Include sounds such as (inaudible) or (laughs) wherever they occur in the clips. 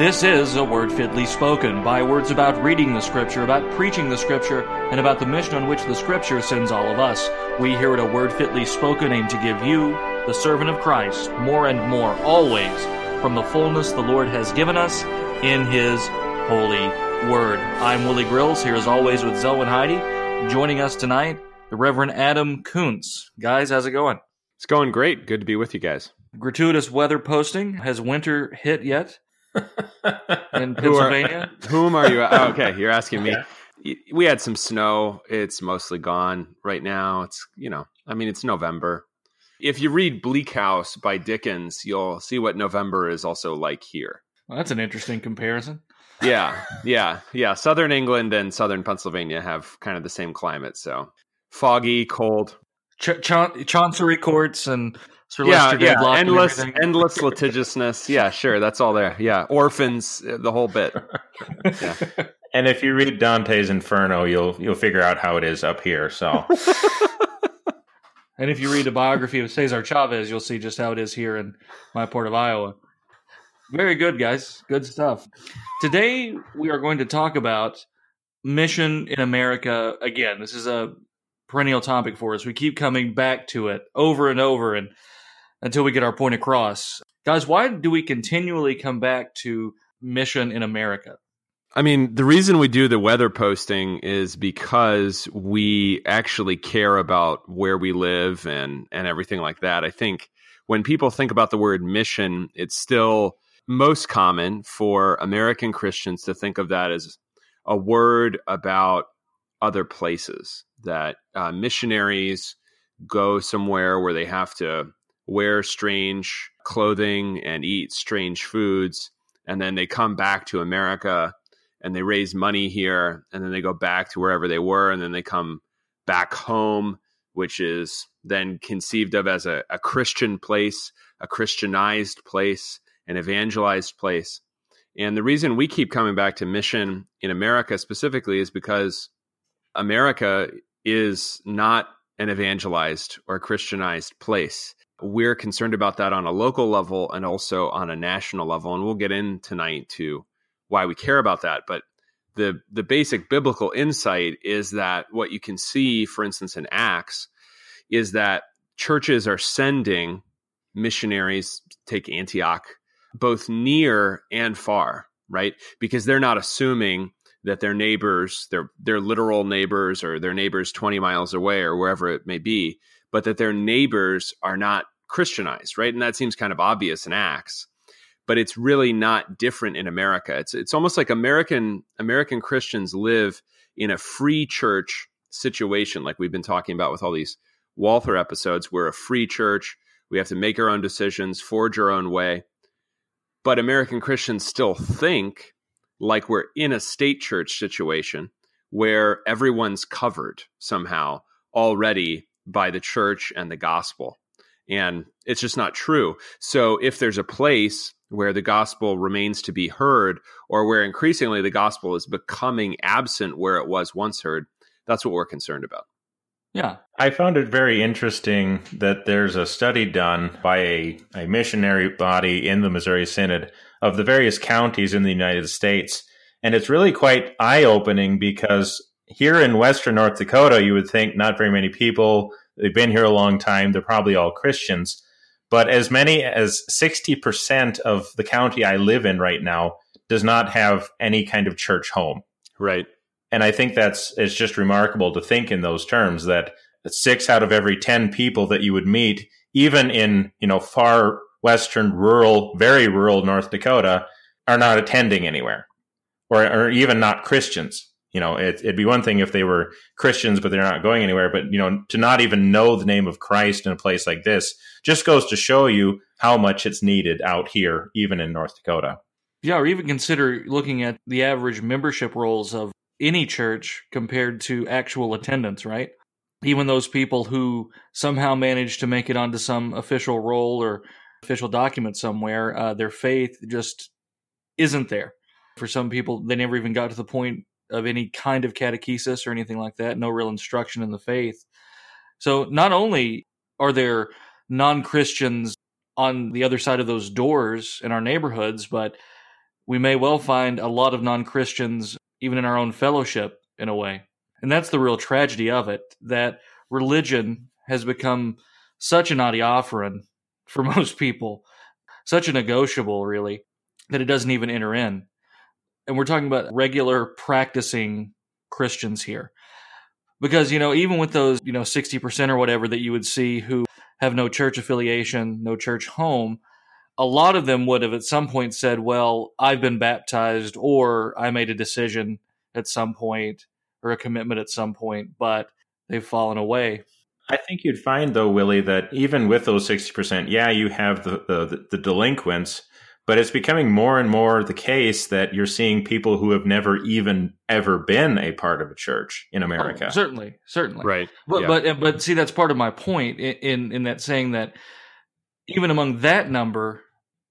This is a word fitly spoken, by words about reading the Scripture, about preaching the Scripture, and about the mission on which the Scripture sends all of us. We here at a word fitly spoken aim to give you, the servant of Christ, more and more, always, from the fullness the Lord has given us in His holy word. I'm Willie Grills, here as always with Zelwyn Heide. Joining us tonight, the Reverend Adam Koontz. Guys, how's it going? It's going great. Good to be with you guys. Gratuitous weather posting. Has winter hit yet? (laughs) in Who are- (laughs) Whom are you? Oh, okay, you're asking me. (laughs) Y- We had some snow. It's mostly gone right now. It's, you know, I mean, it's November. If you read Bleak House by Dickens, you'll see what November is also like here. Well, that's an interesting comparison. Yeah, yeah, yeah. Southern England and southern Pennsylvania have kind of the same climate. So foggy, cold. Ch- Chancery courts and Sir Yeah, Leicester yeah. Dedlock Endless, everything. endless litigiousness. Yeah, sure. That's all there. Yeah. Orphans, uh, the whole bit. Yeah. (laughs) And if you read Dante's Inferno, you'll you'll figure out how it is up here. So (laughs) And if you read a biography of Cesar Chavez, you'll see just how it is here in my port of Iowa. Very good, guys. Good stuff. Today, we are going to talk about mission in America again. This is a perennial topic for us. We keep coming back to it over and over and until we get our point across. Guys, why do we continually come back to mission in America? I mean, the reason we do the weather posting is because we actually care about where we live and and everything like that. I think when people think about the word mission, it's still most common for American Christians to think of that as a word about other places that uh, missionaries go somewhere where they have to wear strange clothing and eat strange foods and then they come back to America and they raise money here and then they go back to wherever they were and then they come back home which is then conceived of as a, a christian place a christianized place an evangelized place. And the reason we keep coming back to mission in america specifically is because america is not an evangelized or christianized place we're concerned about that on a local level and also on a national level and we'll get in tonight to why we care about that. But the the basic biblical insight is that what you can see for instance in acts is that churches are sending missionaries take antioch both near and far right? Because they're not assuming that their neighbors their their literal neighbors or their neighbors 20 miles away or wherever it may be but that their neighbors are not christianized right and that seems kind of obvious in acts but it's really not different in America. It's it's almost like American American Christians live in a free church situation, like we've been talking about with all these Walther episodes. We're a free church. We have to make our own decisions, forge our own way. But American Christians still think like we're in a state church situation where everyone's covered somehow already by the church and the gospel. And it's just not true. So if there's a place where the gospel remains to be heard, or where increasingly the gospel is becoming absent where it was once heard, that's what we're concerned about. Yeah. I found it very interesting that there's a study done by a, a missionary body in the Missouri Synod of the various counties in the United States. And it's really quite eye opening because here in Western North Dakota, you would think not very many people, they've been here a long time, they're probably all Christians. But as many as 60% of the county I live in right now does not have any kind of church home. Right. And I think that's it's just remarkable to think in those terms that six out of every 10 people that you would meet, even in, you know, far western rural, very rural North Dakota, are not attending anywhere or, or even not Christians. You know, it, it'd be one thing if they were Christians, but they're not going anywhere. But, you know, to not even know the name of Christ in a place like this just goes to show you how much it's needed out here, even in North Dakota. Yeah, or even consider looking at the average membership rolls of any church compared to actual attendance, right? Even those people who somehow manage to make it onto some official roll or official document somewhere, uh, their faith just isn't there. For some people, they never even got to the point of any kind of catechesis or anything like that, no real instruction in the faith. So not only are there non Christians on the other side of those doors in our neighborhoods, but we may well find a lot of non Christians, even in our own fellowship, in a way. And that's the real tragedy of it that religion has become such an adiaphoron for (laughs) most people, such a negotiable, really, that it doesn't even enter in. And we're talking about regular practicing Christians here. Because, you know, even with those, you know, 60% or whatever that you would see who have no church affiliation, no church home, a lot of them would have at some point said, Well, I've been baptized, or I made a decision at some point, or a commitment at some point, but they've fallen away. I think you'd find, though, Willie, that even with those 60%, yeah, you have the, the, the delinquents, but it's becoming more and more the case that you're seeing people who have never even ever been a part of a church in oh, America. Oh, certainly, certainly, right. But yeah. but but see, that's part of my point in, in in that saying that even among that number,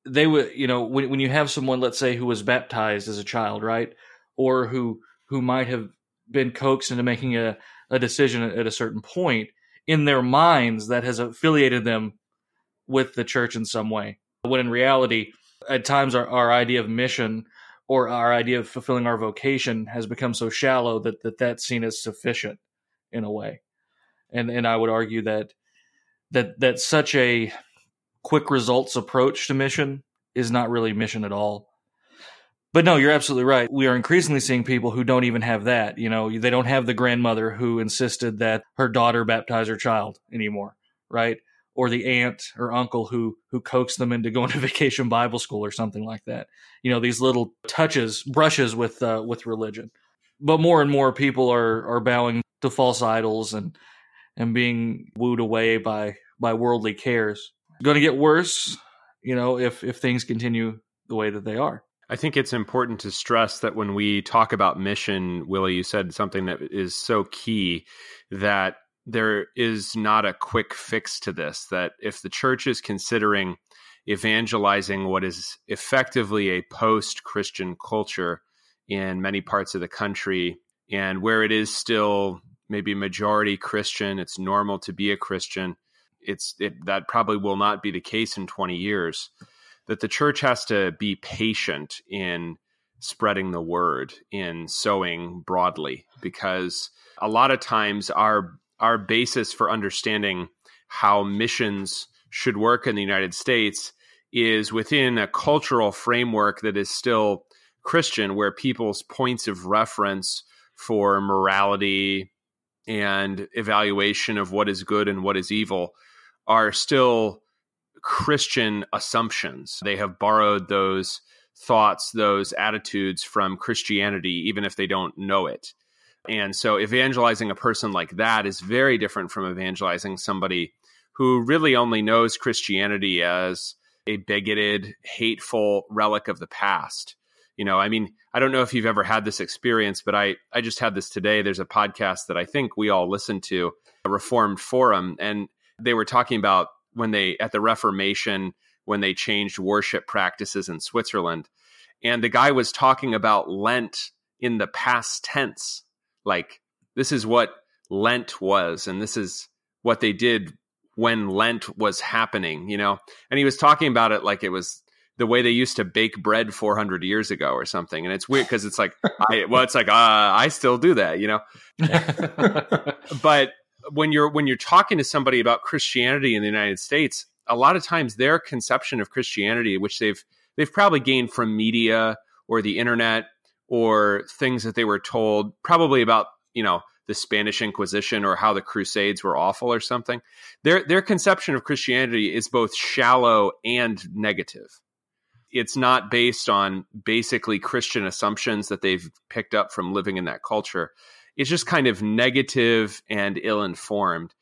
they would you know when when you have someone, let's say, who was baptized as a child, right, or who who might have been coaxed into making a a decision at a certain point in their minds that has affiliated them with the church in some way, when in reality at times our, our idea of mission or our idea of fulfilling our vocation has become so shallow that, that that's seen as sufficient in a way. And and I would argue that that that such a quick results approach to mission is not really mission at all. But no, you're absolutely right. We are increasingly seeing people who don't even have that. You know, they don't have the grandmother who insisted that her daughter baptize her child anymore, right? Or the aunt or uncle who who coaxed them into going to (laughs) vacation Bible school or something like that. You know, these little touches, brushes with uh, with religion. But more and more people are are bowing to false idols and and being wooed away by by worldly cares. Going to get worse, you know, if if things continue the way that they are. I think it's important to stress that when we talk about mission, Willie, you said something that is so key that there is not a quick fix to this. That if the church is considering evangelizing what is effectively a post Christian culture in many parts of the country, and where it is still maybe majority Christian, it's normal to be a Christian. It's it, that probably will not be the case in 20 years. That the church has to be patient in spreading the word, in sowing broadly, because a lot of times our our basis for understanding how missions should work in the United States is within a cultural framework that is still Christian, where people's points of reference for morality and evaluation of what is good and what is evil are still Christian assumptions. They have borrowed those thoughts, those attitudes from Christianity, even if they don't know it. And so evangelizing a person like that is very different from evangelizing somebody who really only knows Christianity as a bigoted, hateful relic of the past. You know, I mean, I don't know if you've ever had this experience, but I, I just had this today. There's a podcast that I think we all listen to, a Reformed Forum, and they were talking about when they, at the Reformation, when they changed worship practices in Switzerland. And the guy was talking about Lent in the past tense like this is what Lent was, and this is what they did when Lent was happening, you know? And he was talking about it like it was the way they used to bake bread 400 years ago or something. And it's weird because it's like, (laughs) I, well, it's like, uh, I still do that, you know? (laughs) but when you're, when you're talking to somebody about Christianity in the United States, a lot of times their conception of Christianity, which they've, they've probably gained from media or the internet or things that they were told probably about you know the Spanish Inquisition or how the Crusades were awful or something. Their their conception of Christianity is both shallow and negative. It's not based on basically Christian assumptions that they've picked up from living in that culture. It's just kind of negative and ill informed.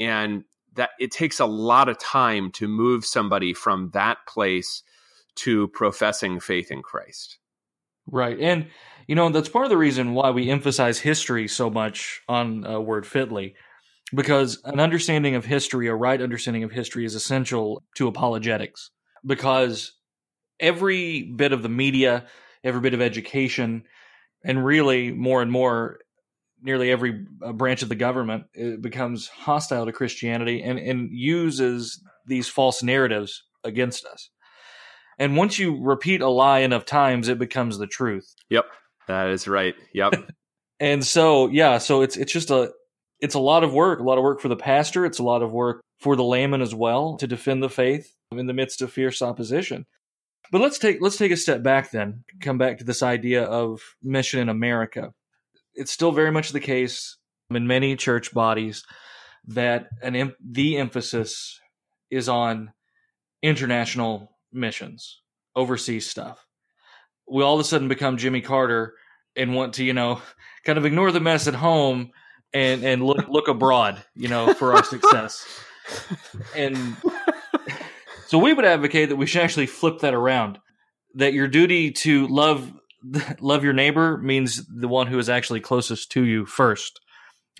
And that it takes a lot of time to move somebody from that place to professing faith in Christ. Right. And, you know, that's part of the reason why we emphasize history so much on uh, Word Fitly, because an understanding of history, a right understanding of history, is essential to apologetics. Because every bit of the media, every bit of education, and really more and more, nearly every uh, branch of the government becomes hostile to Christianity and, and uses these false narratives against us. And once you repeat a lie enough times, it becomes the truth. Yep. That is right. Yep. (laughs) and so, yeah, so it's it's just a it's a lot of work, a lot of work for the pastor, it's a lot of work for the layman as well to defend the faith in the midst of fierce opposition. But let's take let's take a step back then, come back to this idea of mission in America. It's still very much the case in many church bodies that an the emphasis is on international missions, overseas stuff. We all of a sudden become Jimmy Carter and want to, you know, (laughs) kind of ignore the mess at home and and look look abroad, you know, for our success. And so we would advocate that we should actually flip that around. That your duty to love (laughs) love your neighbor means the one who is actually closest to you first.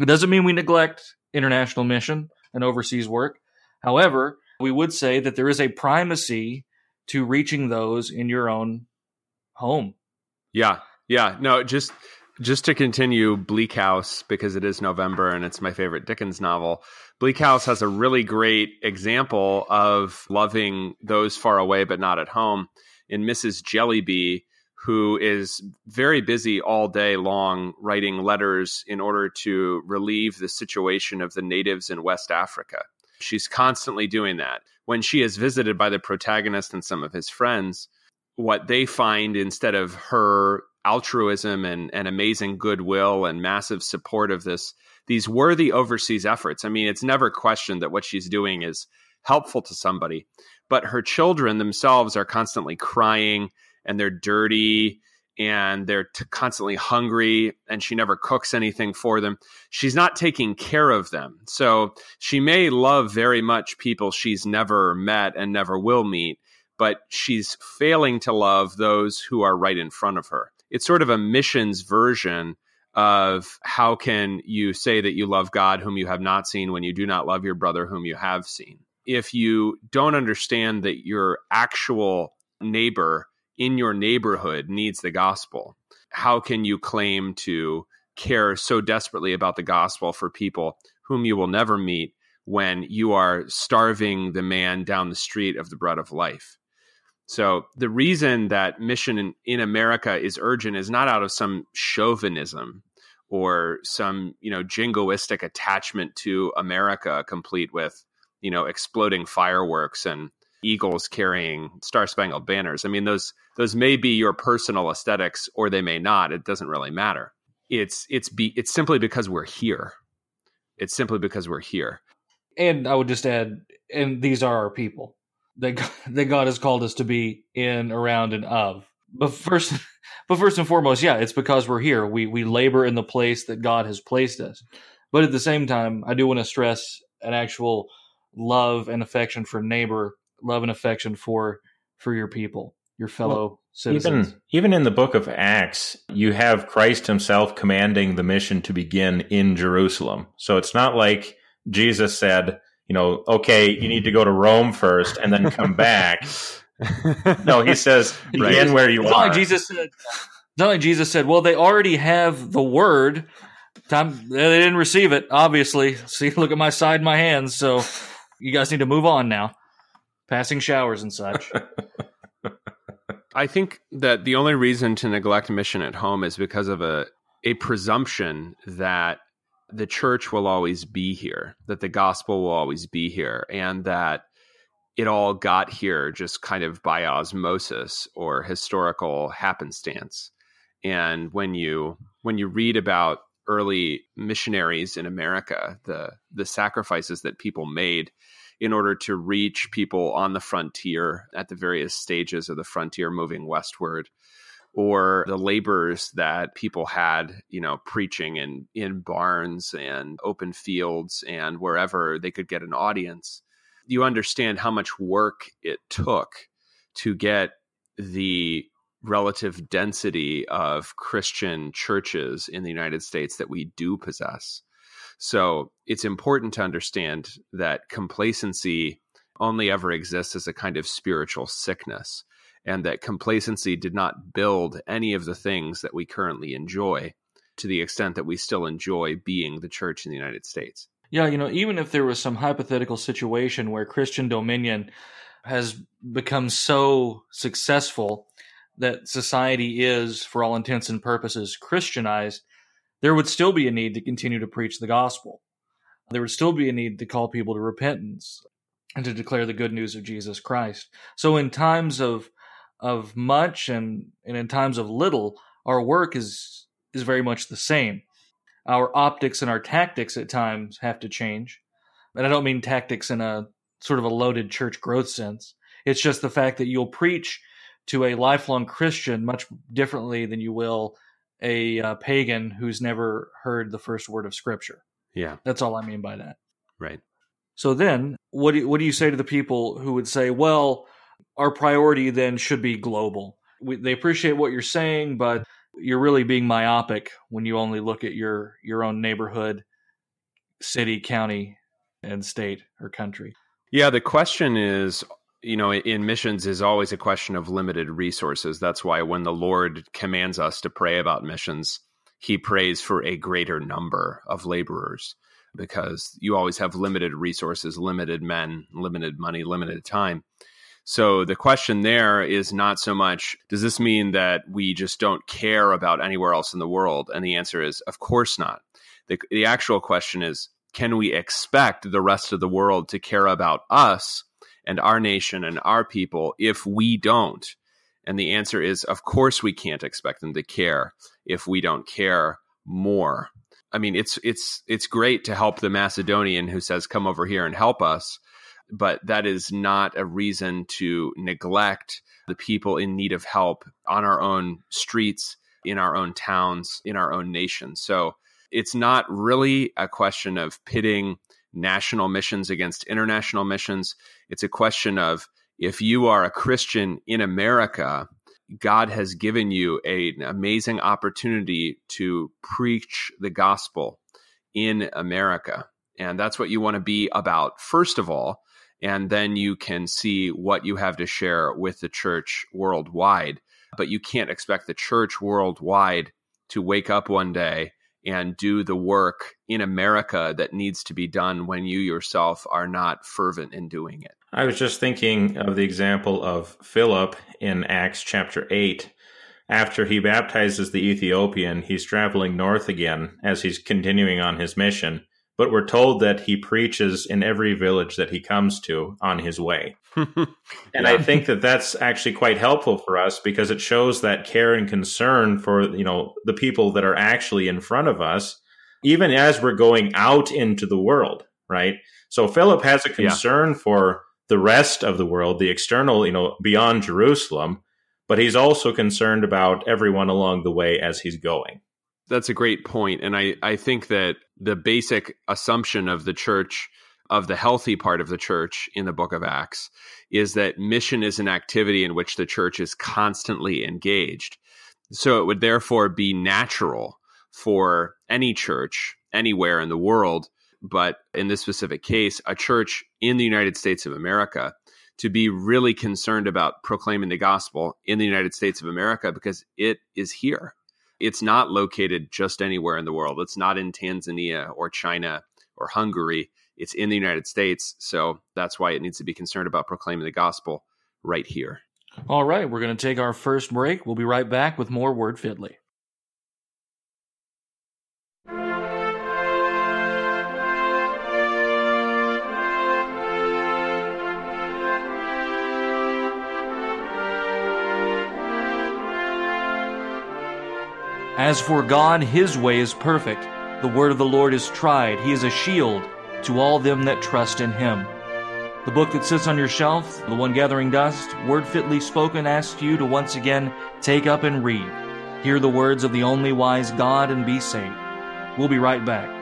It doesn't mean we neglect international mission and overseas work. However, we would say that there is a primacy to reaching those in your own home. Yeah. Yeah. No, just just to continue Bleak House because it is November and it's my favorite Dickens novel. Bleak House has a really great example of loving those far away but not at home in Mrs. Jellyby who is very busy all day long writing letters in order to relieve the situation of the natives in West Africa. She's constantly doing that. When she is visited by the protagonist and some of his friends, what they find instead of her altruism and, and amazing goodwill and massive support of this these worthy overseas efforts. I mean, it's never questioned that what she's doing is helpful to somebody, but her children themselves are constantly crying and they're dirty and they're t- constantly hungry and she never cooks anything for them. She's not taking care of them. So she may love very much people she's never met and never will meet, but she's failing to love those who are right in front of her. It's sort of a missions version of how can you say that you love God whom you have not seen when you do not love your brother whom you have seen. If you don't understand that your actual neighbor in your neighborhood needs the gospel, how can you claim to care so desperately about the gospel for people whom you will never meet when you are starving the man down the street of the bread of life? So the reason that mission in, in America is urgent is not out of some chauvinism or some, you know, jingoistic attachment to America complete with, you know, exploding fireworks and eagles carrying star spangled banners. I mean, those those may be your personal aesthetics, or they may not. It doesn't really matter. It's it's be it's simply because we're here. It's simply because we're here. And I would just add, and these are our people that (laughs) that God has called us to be in, around, and of. But first, (laughs) but first and foremost, yeah, it's because we're here. We we labor in the place that God has placed us. But at the same time, I do want to stress an actual love and affection for neighbor love and affection for for your people, your fellow well, citizens. Even even in the book of Acts, you have Christ himself commanding the mission to begin in Jerusalem. So it's not like Jesus said, you know, okay, you need to go to Rome first and then come back. (laughs) no, he says begin right. where you it's are. Like Jesus said, it's not like Jesus said, well, they already have the word. Time they didn't receive it, obviously. See, look at my side, my hands. So you guys need to move on now passing showers and such. (laughs) I think that the only reason to neglect mission at home is because of a a presumption that the church will always be here, that the gospel will always be here, and that it all got here just kind of by osmosis or historical happenstance. And when you when you read about early missionaries in America, the the sacrifices that people made in order to reach people on the frontier at the various stages of the frontier moving westward or the labors that people had, you know, preaching in in barns and open fields and wherever they could get an audience. You understand how much work it took to get the relative density of Christian churches in the United States that we do possess. So it's important to understand that complacency only ever exists as a kind of spiritual sickness, and that complacency did not build any of the things that we currently enjoy to the extent that we still enjoy being the church in the United States. Yeah, you know, even if there was some hypothetical situation where Christian dominion has become so successful that society is, for all intents and purposes, Christianized, there would still be a need to continue to preach the gospel. There would still be a need to call people to repentance and to declare the good news of Jesus Christ. So in times of of much and, and in times of little, our work is is very much the same. Our optics and our tactics at times have to change. And I don't mean tactics in a sort of a loaded church growth sense. It's just the fact that you'll preach to a lifelong Christian much differently than you will a uh, pagan who's never heard the first word of Scripture. Yeah, that's all I mean by that. Right. So then, what do you, what do you say to the people who would say, "Well, our priority then should be global"? We, they appreciate what you're saying, but you're really being myopic when you only look at your your own neighborhood, city, county, and state or country. Yeah, the question is you know, in missions is always a question of limited resources. That's why when the Lord commands us to pray about missions, he prays for a greater number of laborers because you always have limited resources, limited men, limited money, limited time. So the question there is not so much does this mean that we just don't care about anywhere else in the world? And the answer is of course not. The, the actual question is can we expect the rest of the world to care about us and our nation and our people if we don't? And the answer is, of course, we can't expect them to care if we don't care more. I mean, it's it's it's great to help the Macedonian who says, "Come over here and help us," but that is not a reason to neglect the people in need of help on our own streets, in our own towns, in our own nation. So it's not really a question of pitting national missions against international missions. It's a question of if you are a Christian in America, God has given you a, an amazing opportunity to preach the gospel in America. And that's what you want to be about, first of all. And then you can see what you have to share with the church worldwide. But you can't expect the church worldwide to wake up one day and do the work in America that needs to be done when you yourself are not fervent in doing it. I was just thinking of the example of Philip in Acts chapter 8. After he baptizes the Ethiopian, he's traveling north again as he's continuing on his mission but we're told that he preaches in every village that he comes to on his way. (laughs) and yeah. I think that that's actually quite helpful for us because it shows that care and concern for, you know, the people that are actually in front of us even as we're going out into the world, right? So Philip has a concern yeah. for the rest of the world, the external, you know, beyond Jerusalem, but he's also concerned about everyone along the way as he's going that's a great point, and I I think that the basic assumption of the church of the healthy part of the church in the book of Acts is that mission is an activity in which the church is constantly engaged. So it would therefore be natural for any church anywhere in the world, but in this specific case, a church in the United States of America to be really concerned about proclaiming the gospel in the United States of America because it is here it's not located just anywhere in the world. It's not in Tanzania or China or Hungary. It's in the United States. So that's why it needs to be concerned about proclaiming the gospel right here. All right, we're going to take our first break. We'll be right back with more Word Fitly. As for God, his way is perfect. The word of the Lord is tried. He is a shield to all them that trust in him. The book that sits on your shelf, the one gathering dust, word fitly spoken, asks you to once again take up and read. Hear the words of the only wise God and be saved. We'll be right back.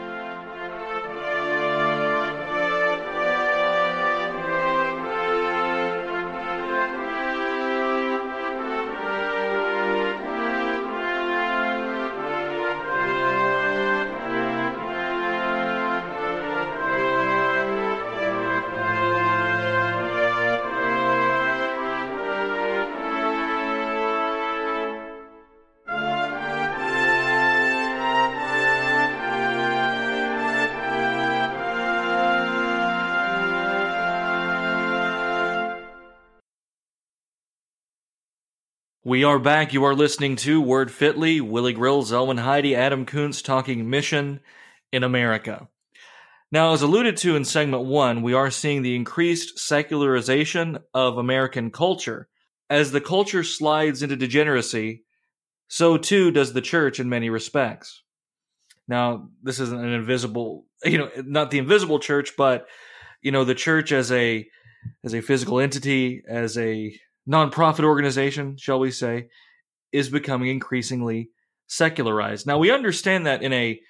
We are back. You are listening to Word Fitly, Willie Grill, Zelwyn Heide, Adam Koontz talking mission in America. Now, as alluded to in segment one, we are seeing the increased secularization of American culture. As the culture slides into degeneracy, so too does the church in many respects. Now, this isn't an invisible, (laughs) you know, not the invisible church, but you know, the church as a as a physical entity, as a nonprofit organization, shall we say, is becoming increasingly secularized. Now, we understand that in a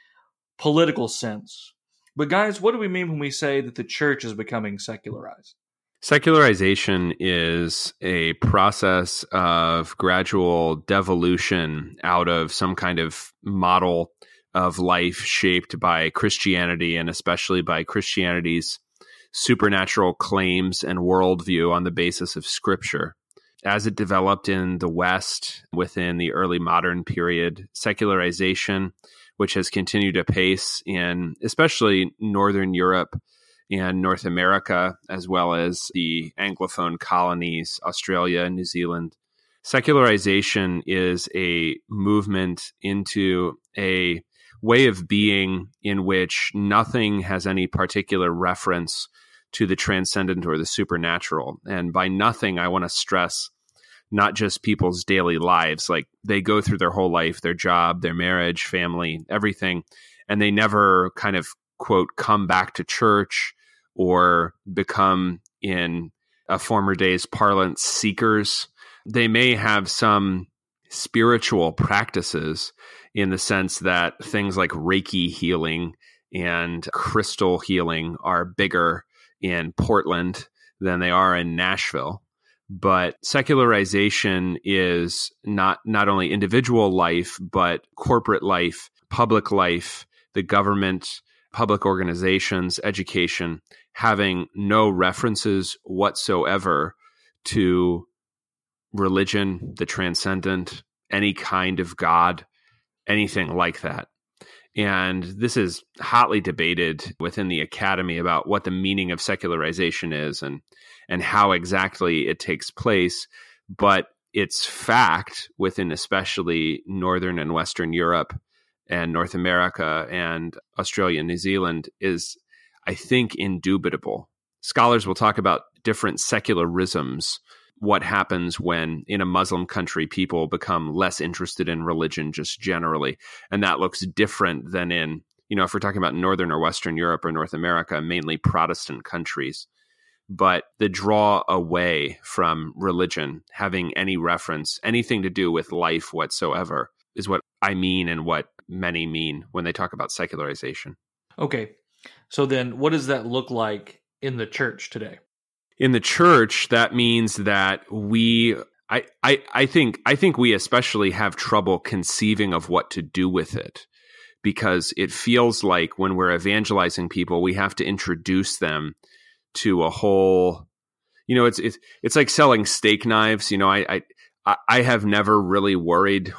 political sense. But, guys, what do we mean when we say that the church is becoming secularized? Secularization is a process of gradual devolution out of some kind of model of life shaped by Christianity and especially by Christianity's supernatural claims and worldview on the basis of scripture as it developed in the West within the early modern period, secularization, which has continued apace in especially Northern Europe and North America, as well as the Anglophone colonies, Australia and New Zealand. Secularization is a movement into a way of being in which nothing has any particular reference to the transcendent or the supernatural. And by nothing, I want to stress not just people's daily lives. Like they go through their whole life, their job, their marriage, family, everything, and they never kind of quote come back to church or become in a former days parlance seekers. They may have some spiritual practices in the sense that things like Reiki healing and crystal healing are bigger in Portland than they are in Nashville. But secularization is not not only individual life, but corporate life, public life, the government, public organizations, education, having no references whatsoever to religion, the transcendent, any kind of God, anything like that. And this is hotly debated within the academy about what the meaning of secularization is and and how exactly it takes place. But its fact within especially northern and western Europe and North America and Australia and New Zealand is, I think, indubitable. Scholars will talk about different secularisms what happens when in a Muslim country people become less interested in religion just generally. And that looks different than in, you know, if we're talking about Northern or Western Europe or North America, mainly Protestant countries. But the draw away from religion, having any reference, anything to do with life whatsoever, is what I mean and what many mean when they talk about secularization. Okay. So then, what does that look like in the church today? in the church, that means that we I, I, I think I think we especially have trouble conceiving of what to do with it because it feels like when we're evangelizing people, we have to introduce them to a whole you know, it's it's it's like selling steak knives. You know, I I I have never really worried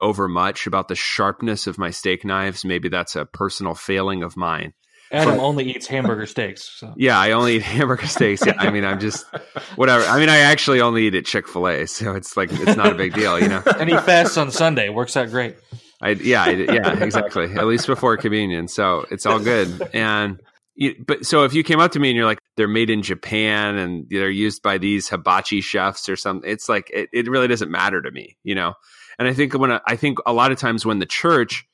over much about the sharpness of my steak knives. Maybe that's a personal failing of mine. Adam only eats hamburger steaks. So. Yeah, I only eat hamburger steaks. Yeah, I mean, I'm just (laughs) whatever. I mean, I actually only eat at Chick Fil A, so it's like it's not a big deal, you know. (laughs) And he fasts on Sunday. Works out great. I yeah I, yeah exactly. At least before communion, so it's all good. And but so if you came up to me and you're like, they're made in Japan and they're used by these hibachi chefs or something, it's like it, it really doesn't matter to me, you know. And I think when I think a lot of times when the church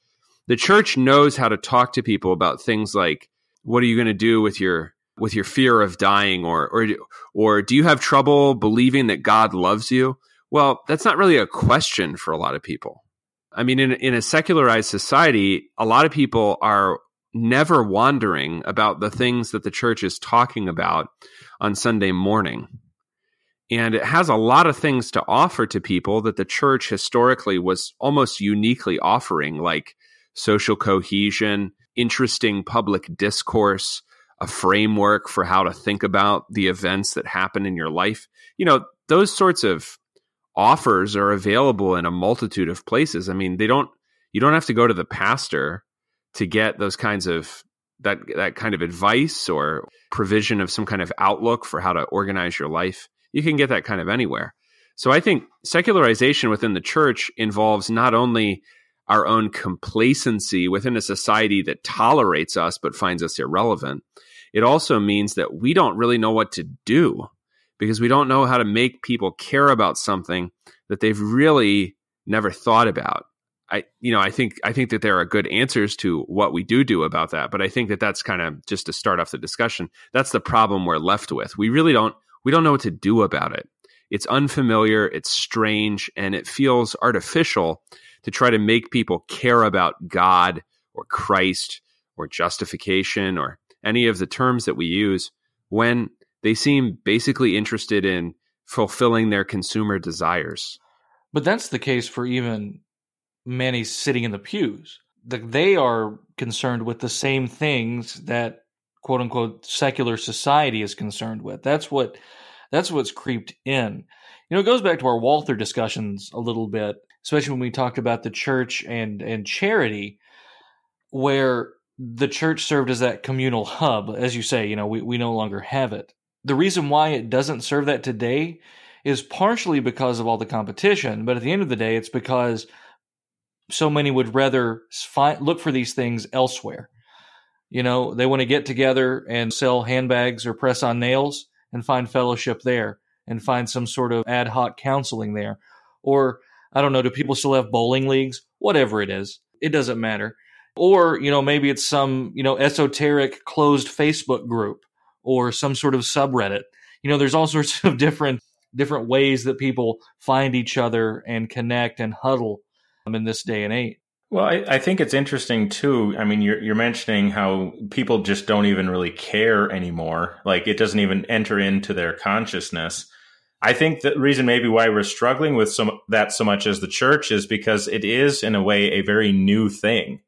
the church knows how to talk to people about things like what are you going to do with your with your fear of dying or or or do you have trouble believing that God loves you? Well, that's not really a question for a lot of people. I mean in in a secularized society, a lot of people are never wandering about the things that the church is talking about on Sunday morning. And it has a lot of things to offer to people that the church historically was almost uniquely offering, like social cohesion, interesting public discourse, a framework for how to think about the events that happen in your life. You know, those sorts of offers are available in a multitude of places. I mean, they don't you don't have to go to the pastor to get those kinds of that that kind of advice or provision of some kind of outlook for how to organize your life. You can get that kind of anywhere. So I think secularization within the church involves not only our own complacency within a society that tolerates us but finds us irrelevant, it also means that we don't really know what to do because we don't know how to make people care about something that they've really never thought about. I you know I think I think that there are good answers to what we do do about that, but I think that that's kind of just to start off the discussion. That's the problem we're left with. We really don't we don't know what to do about it. It's unfamiliar, it's strange, and it feels artificial to try to make people care about God or Christ or justification or any of the terms that we use when they seem basically interested in fulfilling their consumer desires. But that's the case for even many sitting in the pews. They are concerned with the same things that quote unquote secular society is concerned with. That's what that's what's creeped in. You know, it goes back to our Walther discussions a little bit, especially when we talked about the church and and charity, where the church served as that communal hub. As you say, you know, we, we no longer have it. The reason why it doesn't serve that today is partially because of all the competition, but at the end of the day, it's because so many would rather find, look for these things elsewhere. You know, they want to get together and sell handbags or press on nails and find fellowship there and find some sort of ad hoc counseling there. Or, I don't know, do people still have bowling leagues? Whatever it is, it doesn't matter. Or, you know, maybe it's some, you know, esoteric closed Facebook group or some sort of subreddit. You know, there's all (laughs) sorts of different different ways that people find each other and connect and huddle in this day and age. Well, I, I, think it's interesting too. I mean, you're, you're mentioning how people just don't even really care anymore. Like it doesn't even enter into their consciousness. I think the reason maybe why we're struggling with some that so much as the church is because it is in a way a very new thing.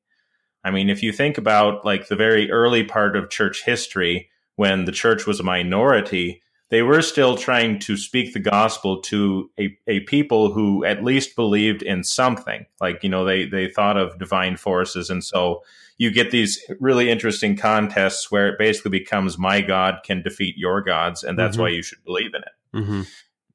I mean, if you think about like the very early part of church history when the church was a minority, they were still trying to speak the gospel to a, a people who at least believed in something. Like, you know, they, they thought of divine forces. And so you get these really interesting contests where it basically becomes my God can defeat your gods, and that's mm-hmm. why you should believe in it. Mm-hmm.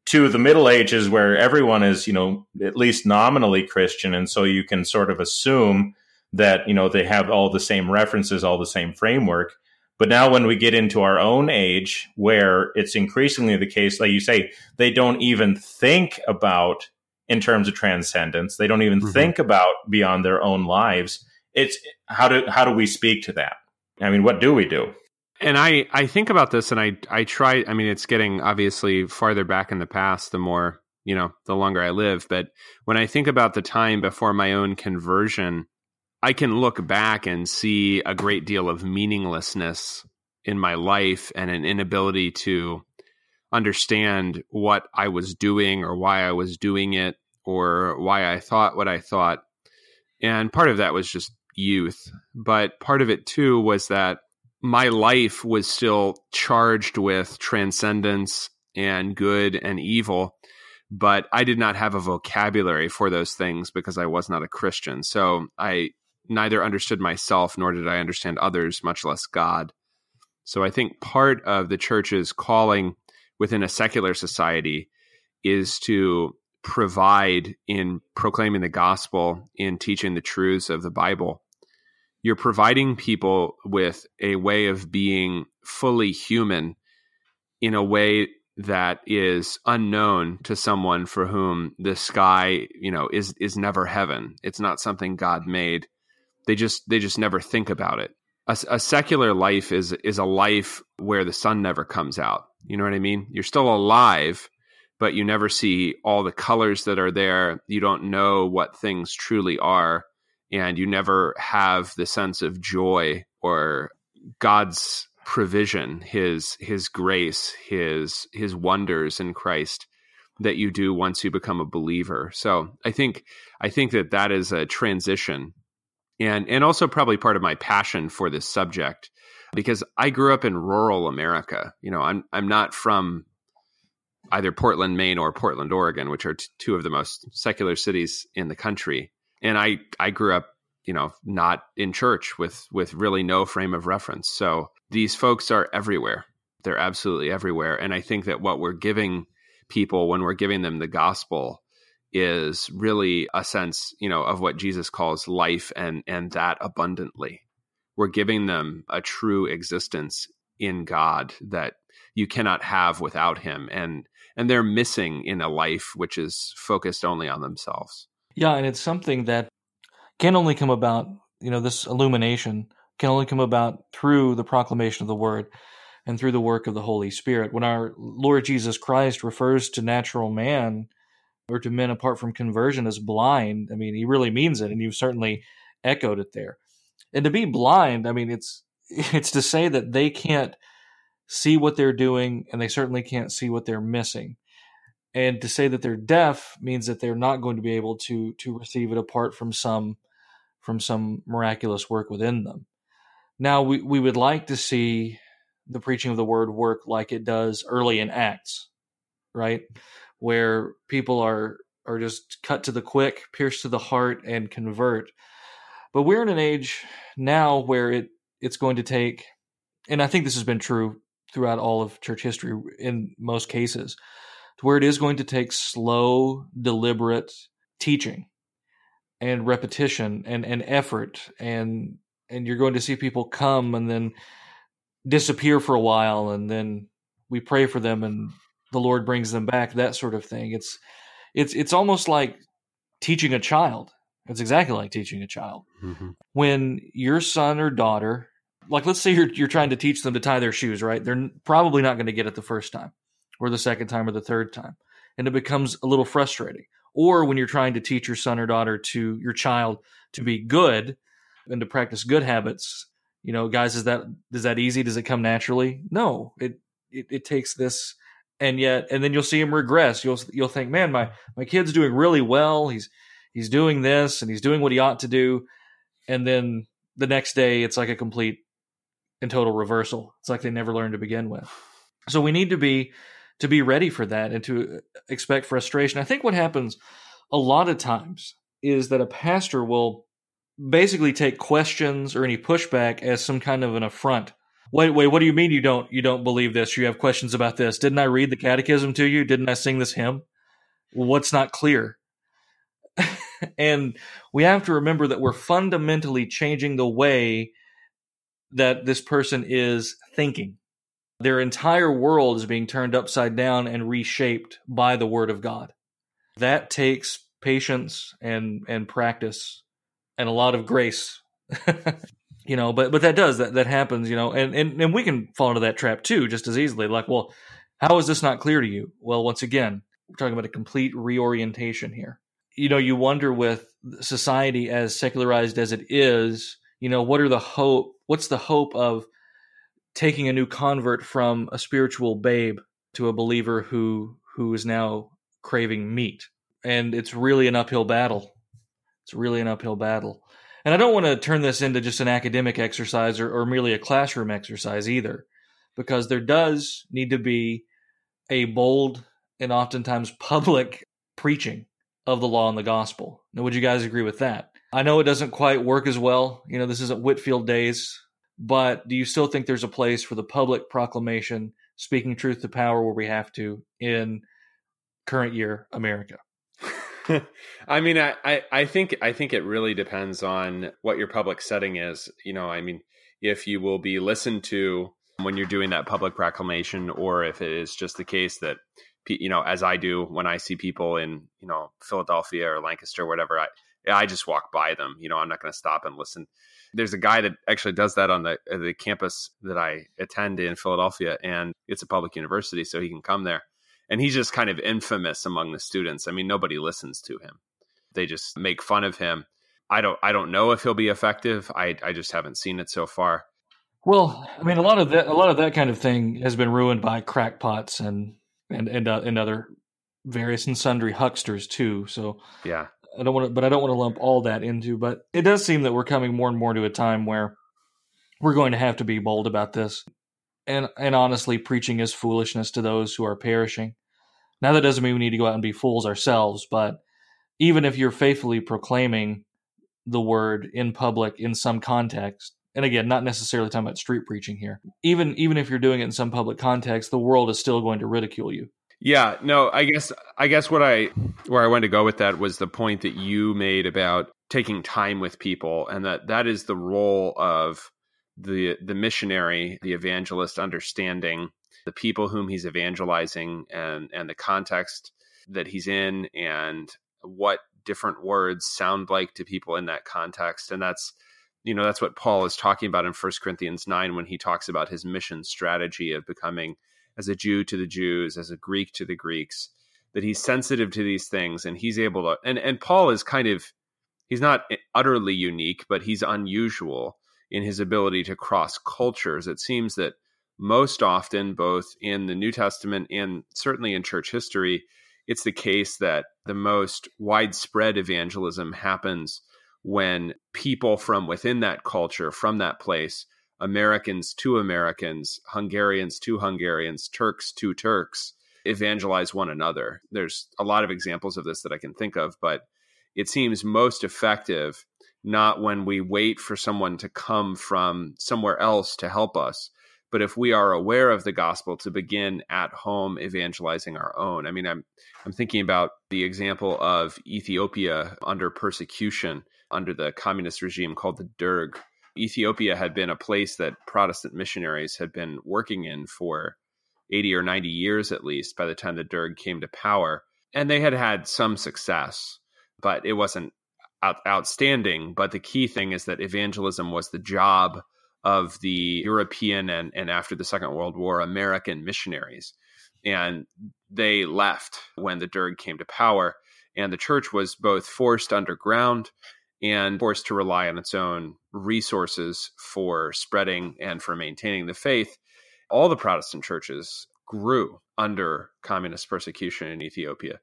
To the Middle Ages, where everyone is, you know, at least nominally Christian, and so you can sort of assume that, you know, they have all the same references, all the same framework but now, when we get into our own age, where it's increasingly the case, like you say, they don't even think about in terms of transcendence. They don't even mm-hmm. think about beyond their own lives. It's how do how do we speak to that? I mean, what do we do? And I I think about this, and I I try. I mean, it's getting obviously farther back in the past the more you know, the longer I live. But when I think about the time before my own conversion, I can look back and see a great deal of meaninglessness in my life and an inability to understand what I was doing or why I was doing it or why I thought what I thought. And part of that was just youth. But part of it too was that my life was still charged with transcendence and good and evil. But I did not have a vocabulary for those things because I was not a Christian. So I neither understood myself nor did I understand others, much less God. So I think part of the church's calling within a secular society is to provide in proclaiming the gospel, in teaching the truths of the Bible. You're providing people with a way of being fully human in a way that is unknown to someone for whom the sky, you know, is is never heaven. It's not something God made. They just they just never think about it. A, a, secular life is is a life where the sun never comes out. You know what I mean? You're still alive, but you never see all the colors that are there. You don't know what things truly are, and you never have the sense of joy or God's provision, his his grace, his his wonders in Christ that you do once you become a believer. So, I think I think that that is a transition and and also probably part of my passion for this subject because I grew up in rural America. You know, I'm I'm not from either Portland, Maine or Portland, Oregon, which are t- two of the most secular cities in the country. And I I grew up, you know, not in church with with really no frame of reference. So these folks are everywhere. They're absolutely everywhere. And I think that what we're giving people when we're giving them the gospel is really a sense, you know, of what Jesus calls life and and that abundantly. We're giving them a true existence in God that you cannot have without him and and they're missing in a life which is focused only on themselves. Yeah, and it's something that can only come about, you know, this illumination can only come about through the proclamation of the word and through the work of the Holy Spirit. When our Lord Jesus Christ refers to natural man or to men apart from conversion as blind, I mean, he really means it, and you've certainly echoed it there. And to be blind, I mean, it's (laughs) it's to say that they can't see what they're doing, and they certainly can't see what they're missing. And to say that they're deaf means that they're not going to be able to to receive it apart from some from some miraculous work within them. Now we, we would like to see the preaching of the word work like it does early in Acts, right? Where people are are just cut to the quick, pierced to the heart, and convert. But we're in an age now where it it's going to take, and I think this has been true throughout all of church history in most cases, to where it is going to take slow, deliberate teaching and repetition and, and effort and and you're going to see people come and then disappear for a while and then we pray for them and the Lord brings them back, that sort of thing. It's it's it's almost like teaching a child. It's exactly like teaching a child. Mm-hmm. When your son or daughter, like let's say you're you're trying to teach them to tie their shoes, right? They're probably not going to get it the first time or the second time or the third time. And it becomes a little frustrating. Or when you're trying to teach your son or daughter to your child to be good and to practice good habits you know, guys, is that is that easy? Does it come naturally? No, it it, it takes this, and yet, and then you'll see him regress. You'll you'll think, man, my my kid's doing really well. He's he's doing this and he's doing what he ought to do, and then the next day it's like a complete and total reversal. It's like they never learned to begin with. So we need to be to be ready for that and to uh, expect frustration. I think what happens a lot of times is that a pastor will basically take questions or any pushback as some kind of an affront. Wait, wait, what do you mean you don't you don't believe this? You have questions about this? Didn't I read the catechism to you? Didn't I sing this hymn? what's not clear? (laughs) and we have to remember that we're fundamentally changing the way that this person is thinking. Their entire world is being turned upside down and reshaped by the word of God. That takes patience and and practice and a lot of grace. (laughs) you know, but but that does that that happens, you know, and, and and we can fall into that trap too just as easily. Like, well, how is this not clear to you? Well, once again, we're talking about a complete reorientation here. You know, you wonder with society as secularized as it is, you know, what are the hope what's the hope of taking a new convert from a spiritual babe to a believer who who is now craving meat? And it's really an uphill battle it's really an uphill battle. And I don't want to turn this into just an academic exercise or, or merely a classroom exercise either, because there does need to be a bold and oftentimes public preaching of the law and the gospel. Now, would you guys agree with that? I know it doesn't quite work as well. You know, this isn't Whitefield days, but do you still think there's a place for the public proclamation, speaking truth to power where we have to in current year America? (laughs) I mean, I, I, I think I think it really depends on what your public setting is. You know, I mean, if you will be listened to when you're doing that public proclamation, or if it is just the case that you know, as I do when I see people in you know Philadelphia or Lancaster or whatever, I I just walk by them. You know, I'm not going to stop and listen. There's a guy that actually does that on the the campus that I attend in Philadelphia, and it's a public university, so he can come there and he's just kind of infamous among the students. I mean, nobody listens to him. They just make fun of him. I don't I don't know if he'll be effective. I I just haven't seen it so far. Well, I mean, a lot of that a lot of that kind of thing has been ruined by crackpots and and and, uh, and other various and sundry hucksters too. So yeah, I don't want to, but I don't want to lump all that into. But it does seem that we're coming more and more to a time where we're going to have to be bold about this. And and honestly, preaching is foolishness to those who are perishing. Now, that doesn't mean we need to go out and be fools ourselves, but even if you're faithfully proclaiming the word in public in some context, and again, not necessarily talking about street preaching here, even even if you're doing it in some public context, the world is still going to ridicule you. Yeah, no, I guess I guess what I where I wanted to go with that was the point that you made about taking time with people and that that is the role of the the missionary, the evangelist understanding the people whom he's evangelizing and and the context that he's in and what different words sound like to people in that context and that's you know that's what Paul is talking about in 1 Corinthians 9 when he talks about his mission strategy of becoming as a Jew to the Jews, as a Greek to the Greeks, that he's sensitive to these things and he's able to and and Paul is kind of he's not utterly unique, but he's unusual in his ability to cross cultures. It seems that most often both in the New Testament and certainly in church history, it's the case that the most widespread evangelism happens when people from within that culture, from that place, Americans to Americans, Hungarians to Hungarians, Turks to Turks evangelize one another. There's a lot of examples of this that I can think of, but it seems most effective not when we wait for someone to come from somewhere else to help us, but if we are aware of the gospel to begin at home evangelizing our own. I mean, I'm I'm thinking about the example of Ethiopia under persecution under the communist regime called the Derg Ethiopia had been a place that Protestant missionaries had been working in for 80 or 90 years at least by the time the Derg came to power. And they had had some success, but it wasn't out- outstanding. But the key thing is that evangelism was the job of the European and, and after the Second World War, American missionaries. And they left when the Derg came to power. And the church was both forced underground and forced to rely on its own resources for spreading and for maintaining the faith, all the Protestant churches grew under communist persecution in Ethiopia.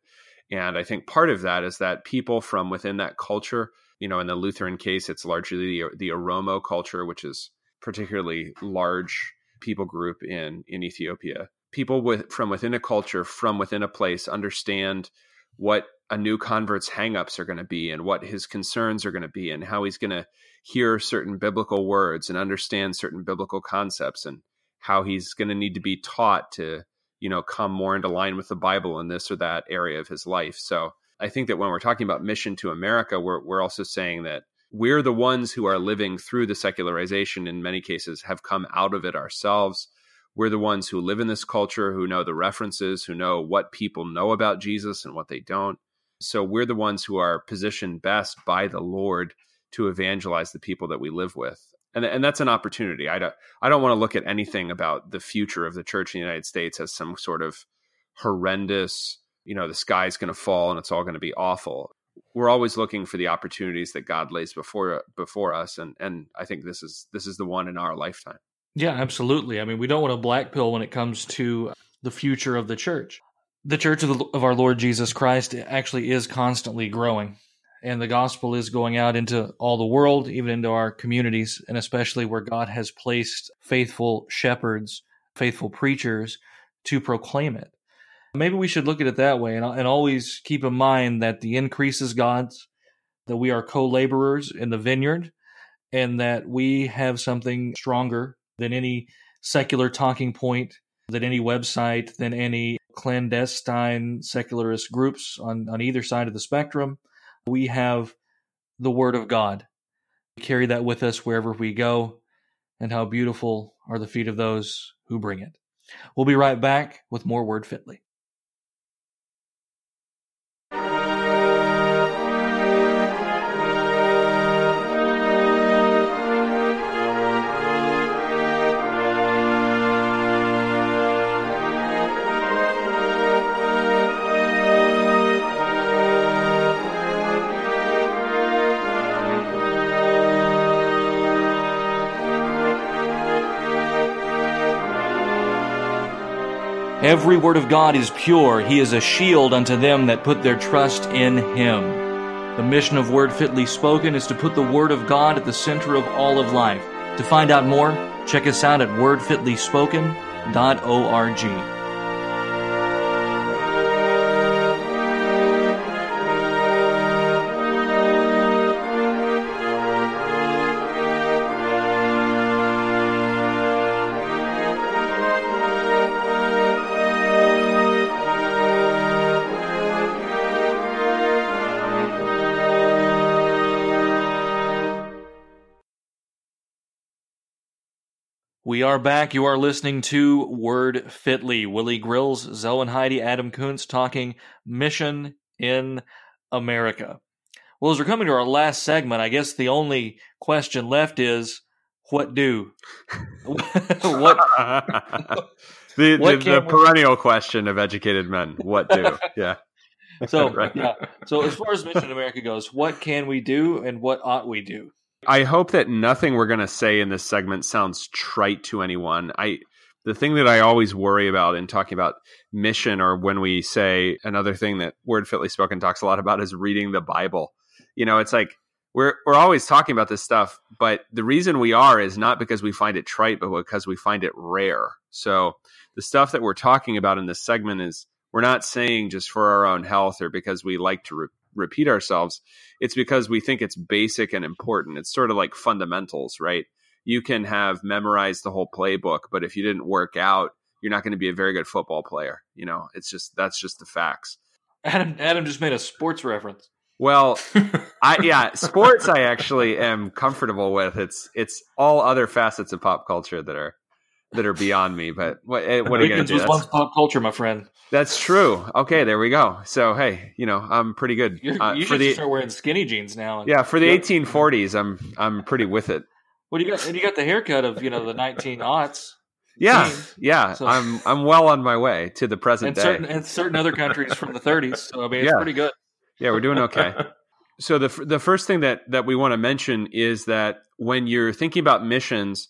And I think part of that is that people from within that culture, you know, in the Lutheran case, it's largely the, the Oromo culture, which is particularly large people group in, in Ethiopia. People with, from within a culture, from within a place, understand what a new convert's hangups are going to be and what his concerns are going to be and how he's going to hear certain biblical words and understand certain biblical concepts and how he's going to need to be taught to you know come more into line with the bible in this or that area of his life so i think that when we're talking about mission to america we're, we're also saying that we're the ones who are living through the secularization in many cases have come out of it ourselves we're the ones who live in this culture who know the references who know what people know about jesus and what they don't so we're the ones who are positioned best by the Lord to evangelize the people that we live with. And, and that's an opportunity. I don't, I don't want to look at anything about the future of the church in the United States as some sort of horrendous, you know, the sky's going to fall and it's all going to be awful. We're always looking for the opportunities that God lays before before us, and and I think this is this is the one in our lifetime. Yeah, absolutely. I mean, we don't want a black pill when it comes to the future of the church the church of, the, of our Lord Jesus Christ actually is constantly growing. And the gospel is going out into all the world, even into our communities, and especially where God has placed faithful shepherds, faithful preachers to proclaim it. Maybe we should look at it that way and, and always keep in mind that the increase is God's, that we are co laborers in the vineyard, and that we have something stronger than any secular talking point, than any website, than any clandestine secularist groups on, on either side of the spectrum. We have the Word of God. We carry that with us wherever we go, and how beautiful are the feet of those who bring it. We'll be right back with more Word Fitly. Every word of God is pure. He is a shield unto them that put their trust in Him. The mission of Word Fitly Spoken is to put the Word of God at the center of all of life. To find out more, check us out at wordfitlyspoken.org. We are back. You are listening to Word Fitly. Willie Grills, Zelwyn Heide, Adam Koontz talking mission in America. Well, as we're coming to our last segment, I guess the only question left is what do? (laughs) what (laughs) the, what the, the perennial question of educated men. What do? (laughs) Yeah. So right. yeah. So as far as Mission America goes, what can we do and what ought we do? I hope that nothing we're going to say in this segment sounds trite to anyone. I the thing that I always worry about in talking about mission or when we say another thing that Word Fitly Spoken talks a lot about is reading the Bible. You know, it's like we're we're always talking about this stuff, but the reason we are is not because we find it trite, but because we find it rare. So the stuff that we're talking about in this segment is we're not saying just for our own health or because we like to re- repeat ourselves. It's because we think it's basic and important. It's sort of like fundamentals, right? You can have memorized the whole playbook, but if you didn't work out, you're not going to be a very good football player. You know, it's just that's just the facts. Adam Adam just made a sports reference. Well, (laughs) I yeah, sports I actually am comfortable with. It's it's all other facets of pop culture that are that are beyond me. But what, eh, what are you going to do? was once pop culture, my friend. That's true. Okay, there we go. So hey, you know I'm pretty good. Uh, you should the, start wearing skinny jeans now. Yeah, for the 1840s, I'm I'm pretty with it. What do you got? And you got the haircut of you know the 19 aughts. Yeah, yeah. So, I'm I'm well on my way to the present and day. Certain, and certain other countries from the 30s. So I mean, it's yeah. pretty good. Yeah, we're doing okay. so the the first thing that that we want to mention is that when you're thinking about missions,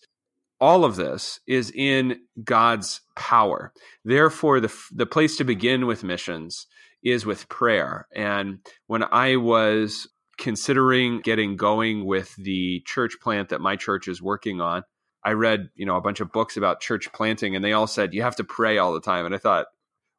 all of this is in God's power. Therefore, the the place to begin with missions is with prayer. And when I was considering getting going with the church plant that my church is working on, I read, you know, a bunch of books about church planting and they all said you have to pray all the time. And I thought,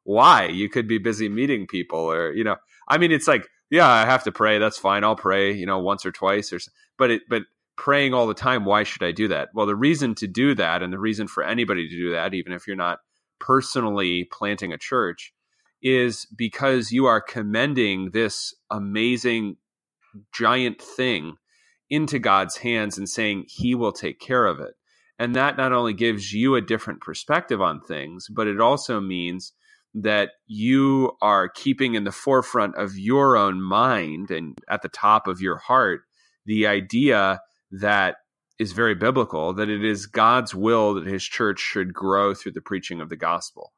why? You could be busy meeting people or, you know, I mean it's like, yeah, I have to pray. That's fine. I'll pray, you know, once or twice or but it but praying all the time, why should I do that? Well, the reason to do that and the reason for anybody to do that, even if you're not personally planting a church, is because you are commending this amazing giant thing into God's hands and saying he will take care of it. And that not only gives you a different perspective on things, but it also means that you are keeping in the forefront of your own mind and at the top of your heart the idea that is very biblical that it is God's will that his church should grow through the preaching of the gospel.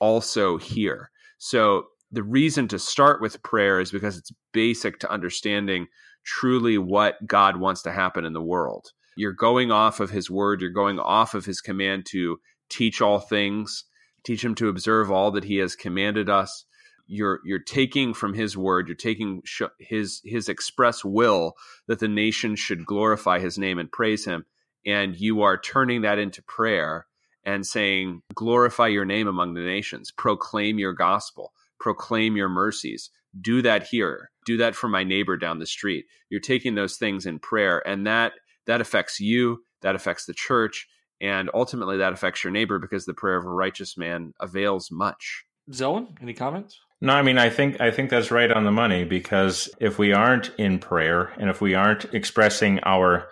Also, here. So, the reason to start with prayer is because it's basic to understanding truly what God wants to happen in the world. You're going off of his word, you're going off of his command to teach all things, teach him to observe all that he has commanded us you're you're taking from his word you're taking his his express will that the nation should glorify his name and praise him and you are turning that into prayer and saying glorify your name among the nations. Proclaim your gospel. Proclaim your mercies. Do that here. Do that for my neighbor down the street. You're taking those things in prayer and that that affects you that affects the church and ultimately that affects your neighbor because the prayer of a righteous man avails much. Zoe, any comments? No, I mean I think I think that's right on the money because if we aren't in prayer and if we aren't expressing our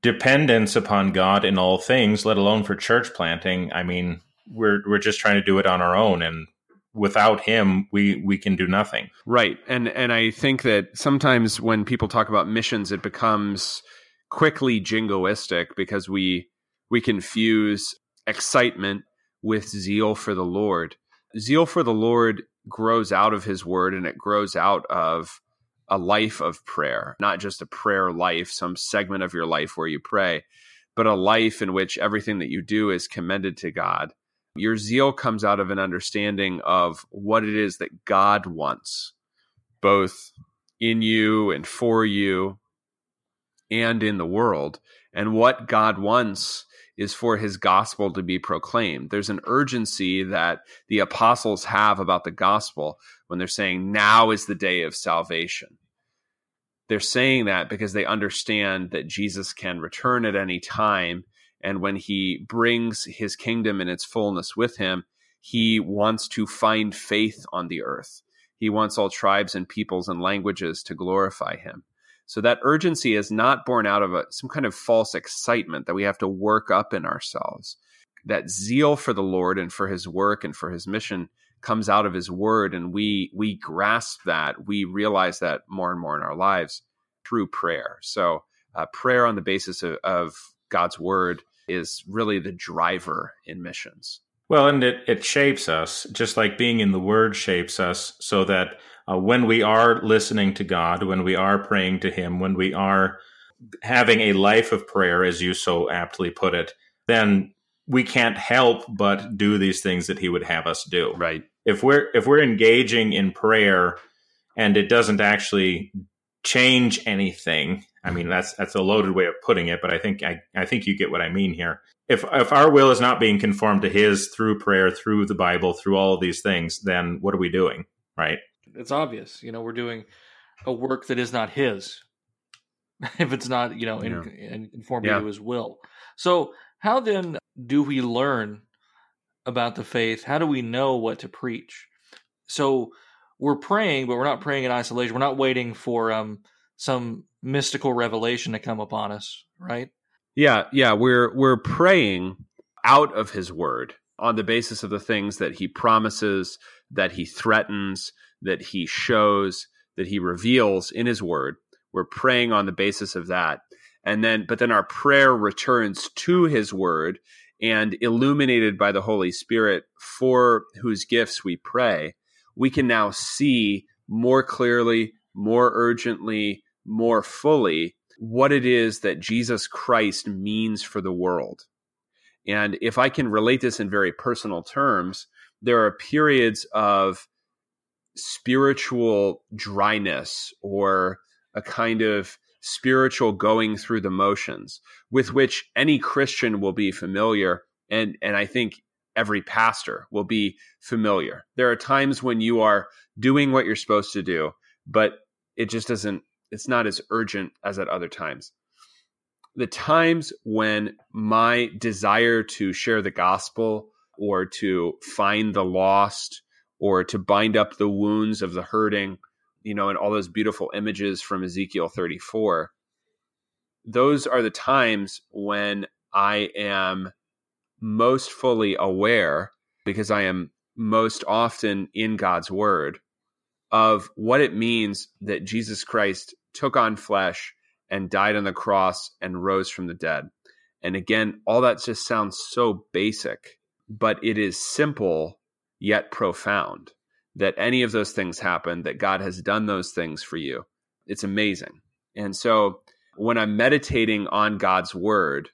dependence upon God in all things, let alone for church planting, I mean we're we're just trying to do it on our own and without him we we can do nothing. Right. And and I think that sometimes when people talk about missions it becomes quickly jingoistic because we we confuse excitement with zeal for the Lord zeal for the Lord grows out of his word and it grows out of a life of prayer, not just a prayer life, some segment of your life where you pray, but a life in which everything that you do is commended to God. Your zeal comes out of an understanding of what it is that God wants, both in you and for you and in the world. And what God wants is for his gospel to be proclaimed. There's an urgency that the apostles have about the gospel when they're saying, now is the day of salvation. They're saying that because they understand that Jesus can return at any time. And when he brings his kingdom in its fullness with him, he wants to find faith on the earth. He wants all tribes and peoples and languages to glorify him. So that urgency is not born out of a, some kind of false excitement that we have to work up in ourselves. That zeal for the Lord and for his work and for his mission comes out of his word and we we grasp that. We realize that more and more in our lives through prayer. So uh, prayer on the basis of, of god's word is really the driver in missions. Well and it, it shapes us just like being in the word shapes us so that uh, when we are listening to god when we are praying to him when we are having a life of prayer as you so aptly put it then we can't help but do these things that he would have us do. Right. If we're if we're engaging in prayer and it doesn't actually change anything i mean that's that's a loaded way of putting it but i think i, I think you get what i mean here. If if our will is not being conformed to his through prayer through the bible through all of these things then what are we doing? Right it's obvious you know we're doing a work that is not his (laughs) if it's not you know in, yeah. in conformity yeah. to his will so how then do we learn about the faith? How do we know what to preach? So we're praying, but we're not praying in isolation. We're not waiting for um, some mystical revelation to come upon us, right? Yeah, yeah, we're we're praying out of his word on the basis of the things that he promises, that he threatens, that he shows, that he reveals in his word. We're praying on the basis of that. And then but then our prayer returns to his word and illuminated by the Holy Spirit for whose gifts we pray, we can now see more clearly, more urgently, more fully what it is that Jesus Christ means for the world. And if I can relate this in very personal terms, there are periods of spiritual dryness or a kind of spiritual going through the motions with which any Christian will be familiar. And, and I think every pastor will be familiar. There are times when you are doing what you're supposed to do, but it just doesn't, it's not as urgent as at other times. The times when my desire to share the gospel or to find the lost or to bind up the wounds of the hurting you know, and all those beautiful images from Ezekiel 34, those are the times when I am most fully aware, because I am most often in God's word, of what it means that Jesus Christ took on flesh and died on the cross and rose from the dead. And again, all that just sounds so basic, but it is simple yet profound that any of those things happen, that God has done those things for you. It's amazing. And so when I'm meditating on God's word,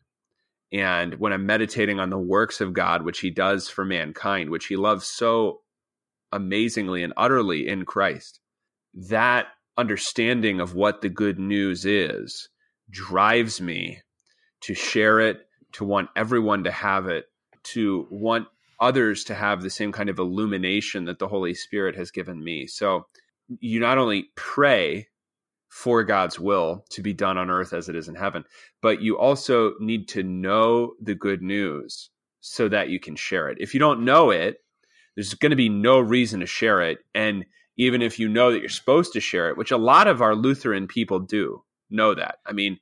and when I'm meditating on the works of God, which He does for mankind, which He loves so amazingly and utterly in Christ, that understanding of what the good news is drives me to share it, to want everyone to have it, to want others to have the same kind of illumination that the Holy Spirit has given me. So you not only pray for God's will to be done on earth as it is in heaven, but you also need to know the good news so that you can share it. If you don't know it, there's going to be no reason to share it. And even if you know that you're supposed to share it, which a lot of our Lutheran people do know that. I mean,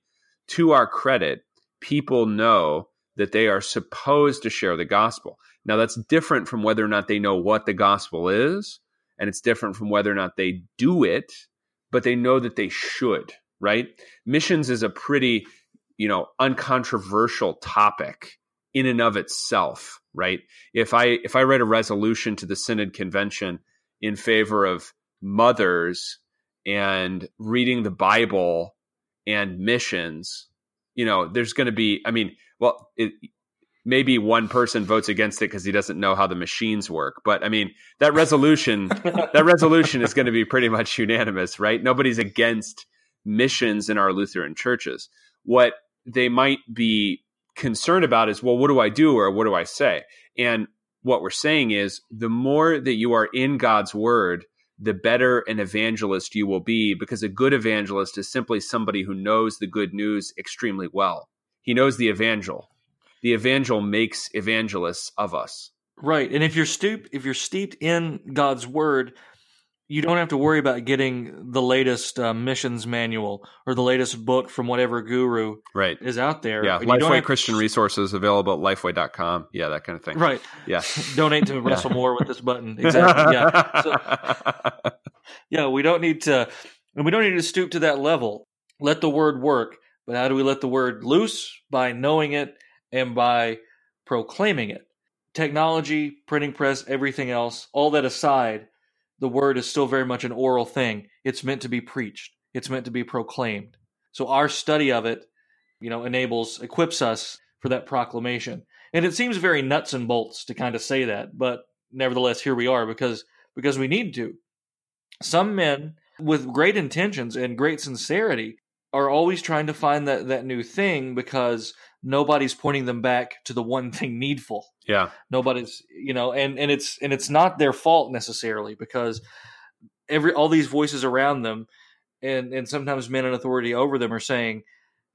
to our credit, people know that they are supposed to share the gospel. Now, that's different from whether or not they know what the gospel is, and it's different from whether or not they do it, but they know that they should, right? Missions is a pretty, you know, uncontroversial topic in and of itself, right? If I if I write a resolution to the Synod Convention in favor of mothers and reading the Bible and missions, you know, there's going to be, I mean, well, it, maybe one person votes against it because he doesn't know how the machines work. But I mean, that resolution, (laughs) that resolution is going to be pretty much unanimous, right? Nobody's against missions in our Lutheran churches. What they might be concerned about is, well, what do I do or what do I say? And what we're saying is the more that you are in God's word, the better an evangelist you will be because a good evangelist is simply somebody who knows the good news extremely well. He knows the evangel the evangel makes evangelists of us. Right. And if you're stoop if you're steeped in God's word, you don't have to worry about getting the latest uh, missions manual or the latest book from whatever guru right. is out there. Yeah, And Lifeway Christian resources available at lifeway.com. Yeah, that kind of thing. Right. Yeah. (laughs) Donate to Wrestle More with this button. Exactly. Yeah. So, (laughs) yeah, we don't need to and we don't need to stoop to that level. Let the word work. But how do we let the word loose? By knowing it and by proclaiming it. Technology, printing press, everything else, all that aside, the word is still very much an oral thing. It's meant to be preached. It's meant to be proclaimed. So our study of it, you know, enables, equips us for that proclamation. And it seems very nuts and bolts to kind of say that, but nevertheless, here we are because because we need to. Some men with great intentions and great sincerity are always trying to find that, that new thing because nobody's pointing them back to the one thing needful. Yeah. nobody's you know and and it's and it's not their fault necessarily because every all these voices around them and and sometimes men in authority over them are saying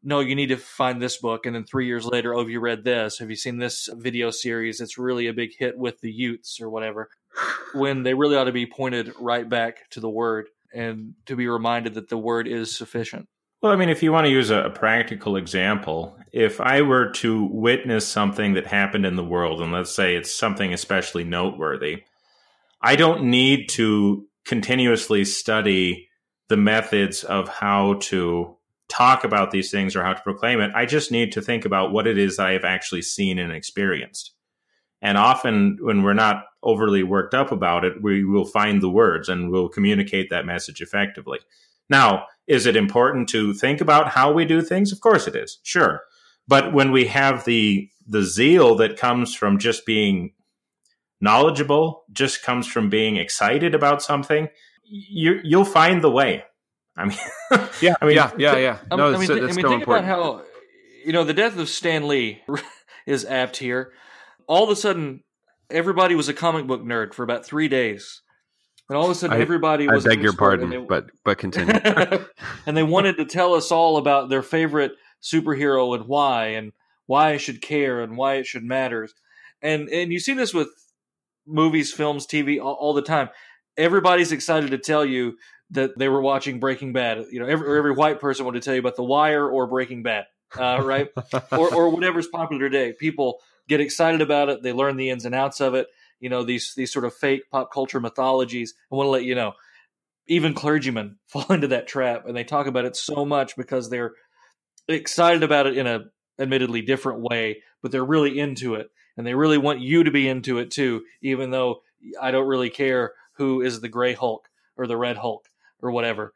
no you need to find this book. And then three years later oh have you read this? Have you seen this video series? It's really a big hit with the youths or whatever (laughs) when they really ought to be pointed right back to the word and to be reminded that the word is sufficient Well, I mean, if you want to use a, practical example, if I were to witness something that happened in the world, and let's say it's something especially noteworthy, I don't need to continuously study the methods of how to talk about these things or how to proclaim it. I just need to think about what it is I have actually seen and experienced. And often, when we're not overly worked up about it, we will find the words and we'll communicate that message effectively. Now, is it important to think about how we do things? Of course it is. Sure. But when we have the the zeal that comes from just being knowledgeable, just comes from being excited about something, you you'll find the way. I mean, (laughs) Yeah. I mean, yeah. Yeah. Yeah. I No, mean, I mean, that's, thi- that's I mean so think important. about how you know the death of Stan Lee (laughs) is apt here. All of a sudden, everybody was a comic book nerd for about three days, and all of a sudden, I- everybody I was. I beg your pardon, they- but but continue. (laughs) and they wanted to tell us all about their favorite superhero and why, and why I should care, and why it should matter. And and you see this with movies, films, TV all, all the time. Everybody's excited to tell you that they were watching Breaking Bad. You know, every, or every white person wanted to tell you about The Wire or Breaking Bad, uh, right? (laughs) or or whatever's popular today. People get excited about it. They learn the ins and outs of it. You know, these these sort of fake pop culture mythologies. I want to let you know, even clergymen (laughs) fall into that trap, and they talk about it so much because they're excited about it in a admittedly different way, but they're really into it, and they really want you to be into it too, even though I don't really care who is the Gray Hulk or the Red Hulk or whatever.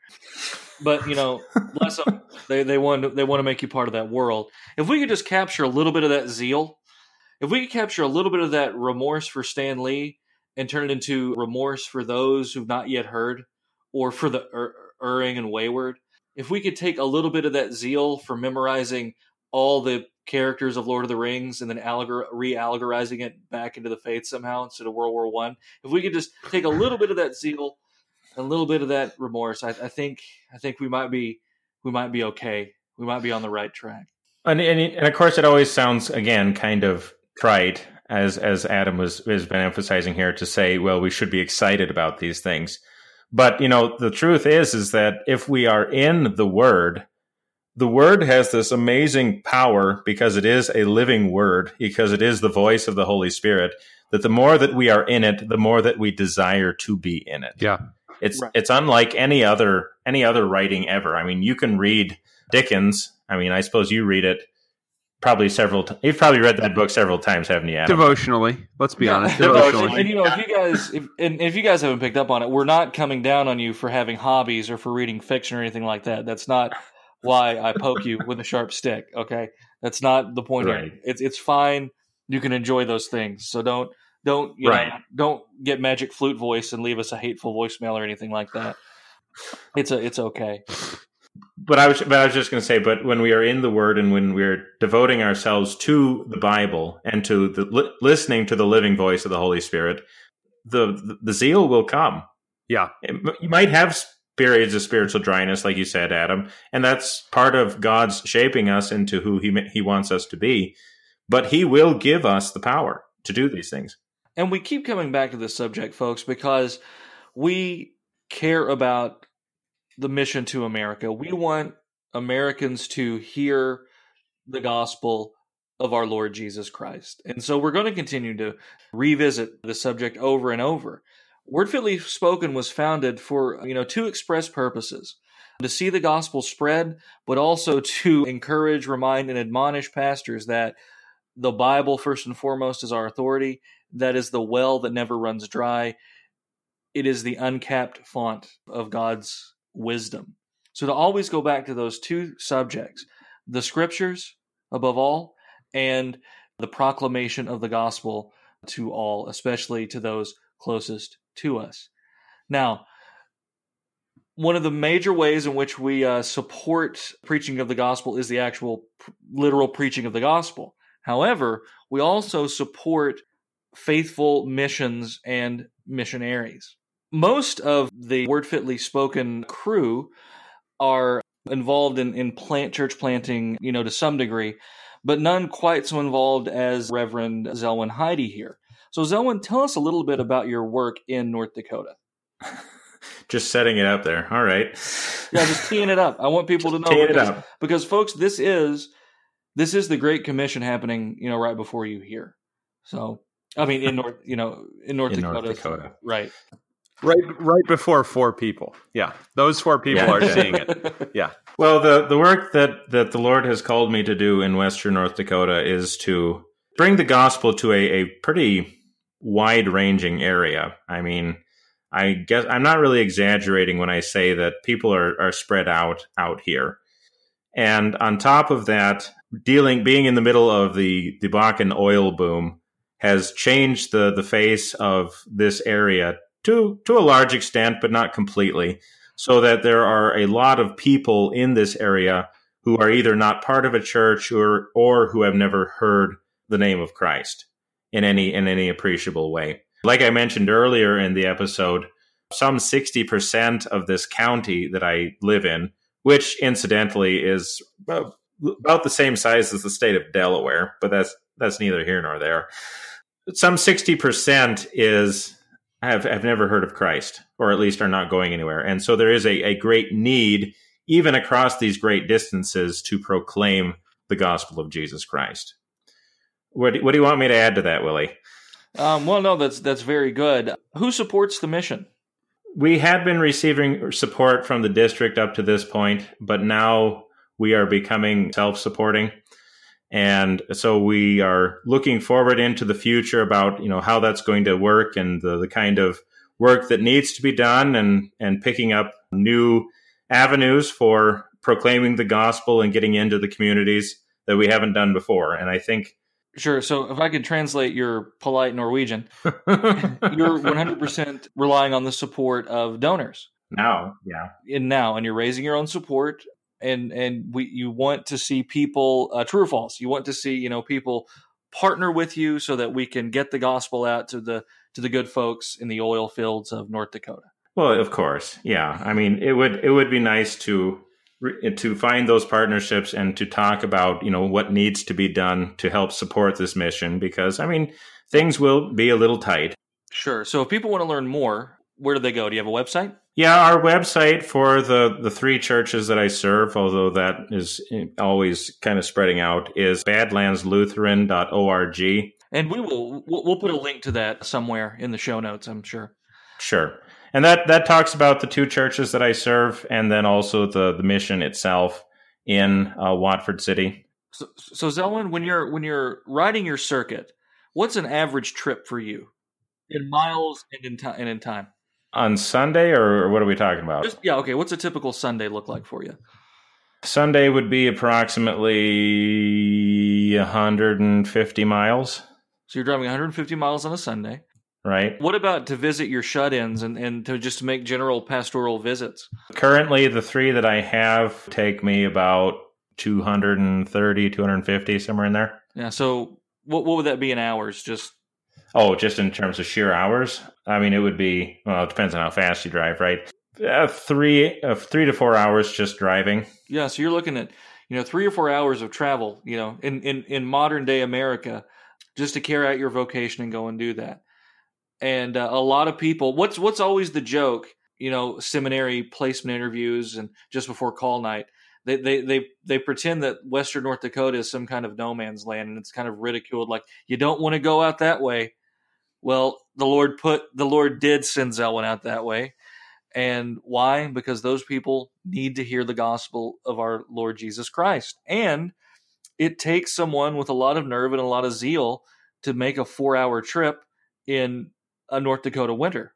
But you know, bless them. (laughs) They they want they want to make you part of that world. If we could just capture a little bit of that zeal, if we could capture a little bit of that remorse for Stan Lee and turn it into remorse for those who've not yet heard, or for the er- erring and wayward, if we could take a little bit of that zeal for memorizing all the characters of Lord of the Rings and then allegor- re-allegorizing it back into the faith somehow instead of World War One, if we could just take a little bit of that zeal, a little bit of that remorse, I, I think I think we might be we might be okay. We might be on the right track. And, and and of course, it always sounds again kind of trite, as as Adam was has been emphasizing here, to say, well, we should be excited about these things. But you know, the truth is, is that if we are in the Word, the Word has this amazing power because it is a living Word, because it is the voice of the Holy Spirit. That the more that we are in it, the more that we desire to be in it. yeah. It's Right. it's unlike any other any other writing ever. I mean, you can read Dickens. I mean, I suppose you read it probably several. T- you've probably read that book several times, haven't you? Adam? Devotionally, let's be honest. Devotionally. Devotionally. And you know, if you guys, if, and if you guys haven't picked up on it, we're not coming down on you for having hobbies or for reading fiction or anything like that. That's not why I poke you with a sharp stick. Okay, that's not the point Right. here. It's it's fine. You can enjoy those things. So don't don't you Right. know don't get magic flute voice and leave us a hateful voicemail or anything like that. It's a it's okay. But I was, but I was just going to say, but when we are in the Word and when we're devoting ourselves to the Bible and to the li- listening to the living voice of the Holy Spirit, the the, the zeal will come. Yeah. It- you might have periods of spiritual dryness, like you said, Adam, and that's part of God's shaping us into who He He wants us to be. But He will give us the power to do these things. And we keep coming back to this subject, folks, because we care about the mission to America. We want Americans to hear the gospel of our Lord Jesus Christ. And so we're going to continue to revisit the subject over and over. Word Fitly Spoken was founded for, you know, two express purposes. To see the gospel spread, but also to encourage, remind, and admonish pastors that the Bible, first and foremost, is our authority. That is the well that never runs dry. It is the uncapped font of God's wisdom. So to always go back to those two subjects, the scriptures above all, and the proclamation of the gospel to all, especially to those closest to us. Now, one of the major ways in which we uh, support preaching of the gospel is the actual literal preaching of the gospel. However, we also support faithful missions and missionaries. Most of the Word Fitly Spoken crew are involved in, in plant church planting, you know, to some degree, but none quite so involved as Reverend Zelwyn Heide here. So, Zelwyn, tell us a little bit about your work in North Dakota. (laughs) just setting it up there. All right. Yeah, just teeing it up. I want people to know because, because, folks, this is this is the Great Commission happening, you know, right before you here. So, I mean, in North, you know, in North in Dakota, North Dakota, right? Right, right before four people. Yeah, those four people yeah. are seeing it. (laughs) Yeah. Well, the the work that that the Lord has called me to do in Western North Dakota is to bring the gospel to a, a pretty wide ranging area. I mean, I guess I'm not really exaggerating when I say that people are, are spread out out here. And on top of that, dealing being in the middle of the, the Bakken oil boom has changed the, the face of this area to to a large extent, but not completely. So that there are a lot of people in this area who are either not part of a church or or who have never heard the name of Christ in any in any appreciable way. Like I mentioned earlier in the episode, some 60% of this county that I live in, which incidentally is about the same size as the state of Delaware, but that's that's neither here nor there. Some 60% is have, have never heard of Christ, or at least are not going anywhere. And so there is a, a great need, even across these great distances, to proclaim the gospel of Jesus Christ. What, what do you want me to add to that, Willie? Um, well, no, that's that's very good. Who supports the mission? We had been receiving support from the district up to this point, but now we are becoming self-supporting. And so we are looking forward into the future about, you know, how that's going to work and the, the kind of work that needs to be done and, and picking up new avenues for proclaiming the gospel and getting into the communities that we haven't done before. And I think Sure. So if I could translate your polite Norwegian, (laughs) you're 100% relying on the support of donors. Now, yeah. And now, and you're raising your own support, and and we you want to see people uh, true or false. You want to see you know people partner with you so that we can get the gospel out to the to the good folks in the oil fields of North Dakota. Well, of course, yeah. I mean, it would it would be nice to to find those partnerships and to talk about you know what needs to be done to help support this mission because i mean things will be a little tight sure so if people want to learn more where do they go? Do you have a website? Yeah our website for the the three churches that i serve although that is always kind of spreading out is badlandslutheran.org and we will we'll put a link to that somewhere in the show notes i'm sure. Sure. And that that talks about the two churches that I serve, and then also the the mission itself in uh, Watford City. So, so Zelwyn, when you're when you're riding your circuit, what's an average trip for you? In miles and in time and in time? On Sunday, or what are we talking about? Just, yeah, okay. What's a typical Sunday look like for you? Sunday would be approximately 150 miles. So you're driving 150 miles on a Sunday right? What about to visit your shut-ins and, and to just make general pastoral visits? Currently, the three that I have take me about 230, 250, somewhere in there. Yeah. So what what would that be in hours? Just oh, just in terms of sheer hours. I mean, it would be well. It depends on how fast you drive, right? Uh, three uh, three to four hours just driving. Yeah. So you're looking at you know three or four hours of travel. You know, in in in modern day America, just to carry out your vocation and go and do that and uh, a lot of people what's what's always the joke you know, seminary placement interviews and just before call night, they, they, they, they pretend that Western North Dakota is some kind of no man's land and it's kind of ridiculed. Like, you don't want to go out that way. Well, the Lord put, the Lord did send Zelwyn out that way. And why? Because those people need to hear the gospel of our Lord Jesus Christ. And it takes someone with a lot of nerve and a lot of zeal to make a four hour trip in a North Dakota winter.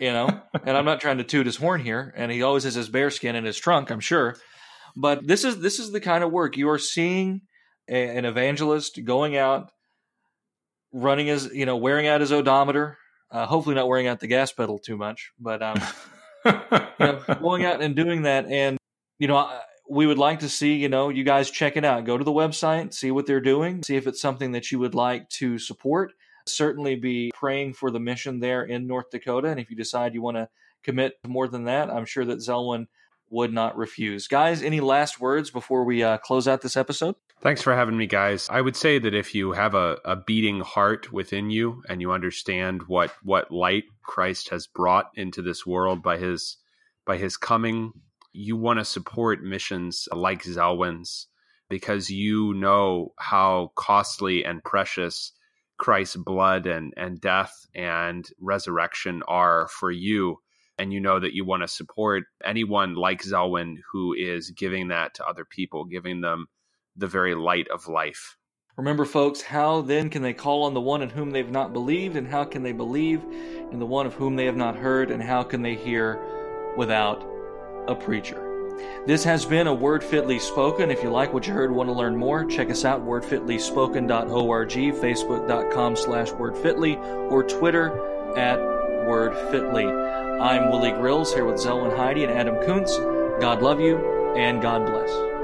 You know, (laughs) and I'm not trying to toot his horn here, and he always has his bearskin in his trunk, I'm sure. But this is this is the kind of work you are seeing a, an evangelist going out, running his, you know, wearing out his odometer, uh, hopefully not wearing out the gas pedal too much, but um, you know, (laughs) going out and doing that, and you know, we would like to see, you know, you guys check it out. Go to the website, see what they're doing, see if it's something that you would like to support certainly be praying for the mission there in North Dakota. And if you decide you want to commit more than that, I'm sure that Zelwyn would not refuse. Guys, any last words before we uh, close out this episode? Thanks for having me, guys. I would say that if you have a, a beating heart within you and you understand what what light Christ has brought into this world by his by his coming, you want to support missions like Zelwyn's because you know how costly and precious Christ's blood and, and death and resurrection are for you. And you know that you want to support anyone like Zelwyn who is giving that to other people, giving them the very light of life. Remember, folks, how then can they call on the one in whom they've not believed? And how can they believe in the one of whom they have not heard? And how can they hear without a preacher? This has been a Word Fitly Spoken. If you like what you heard want to learn more, check us out, wordfitlyspoken.org, facebook.com slash wordfitly, or Twitter at wordfitly. I'm Willie Grills here with Zelwyn Heide and Adam Koontz. God love you and God bless.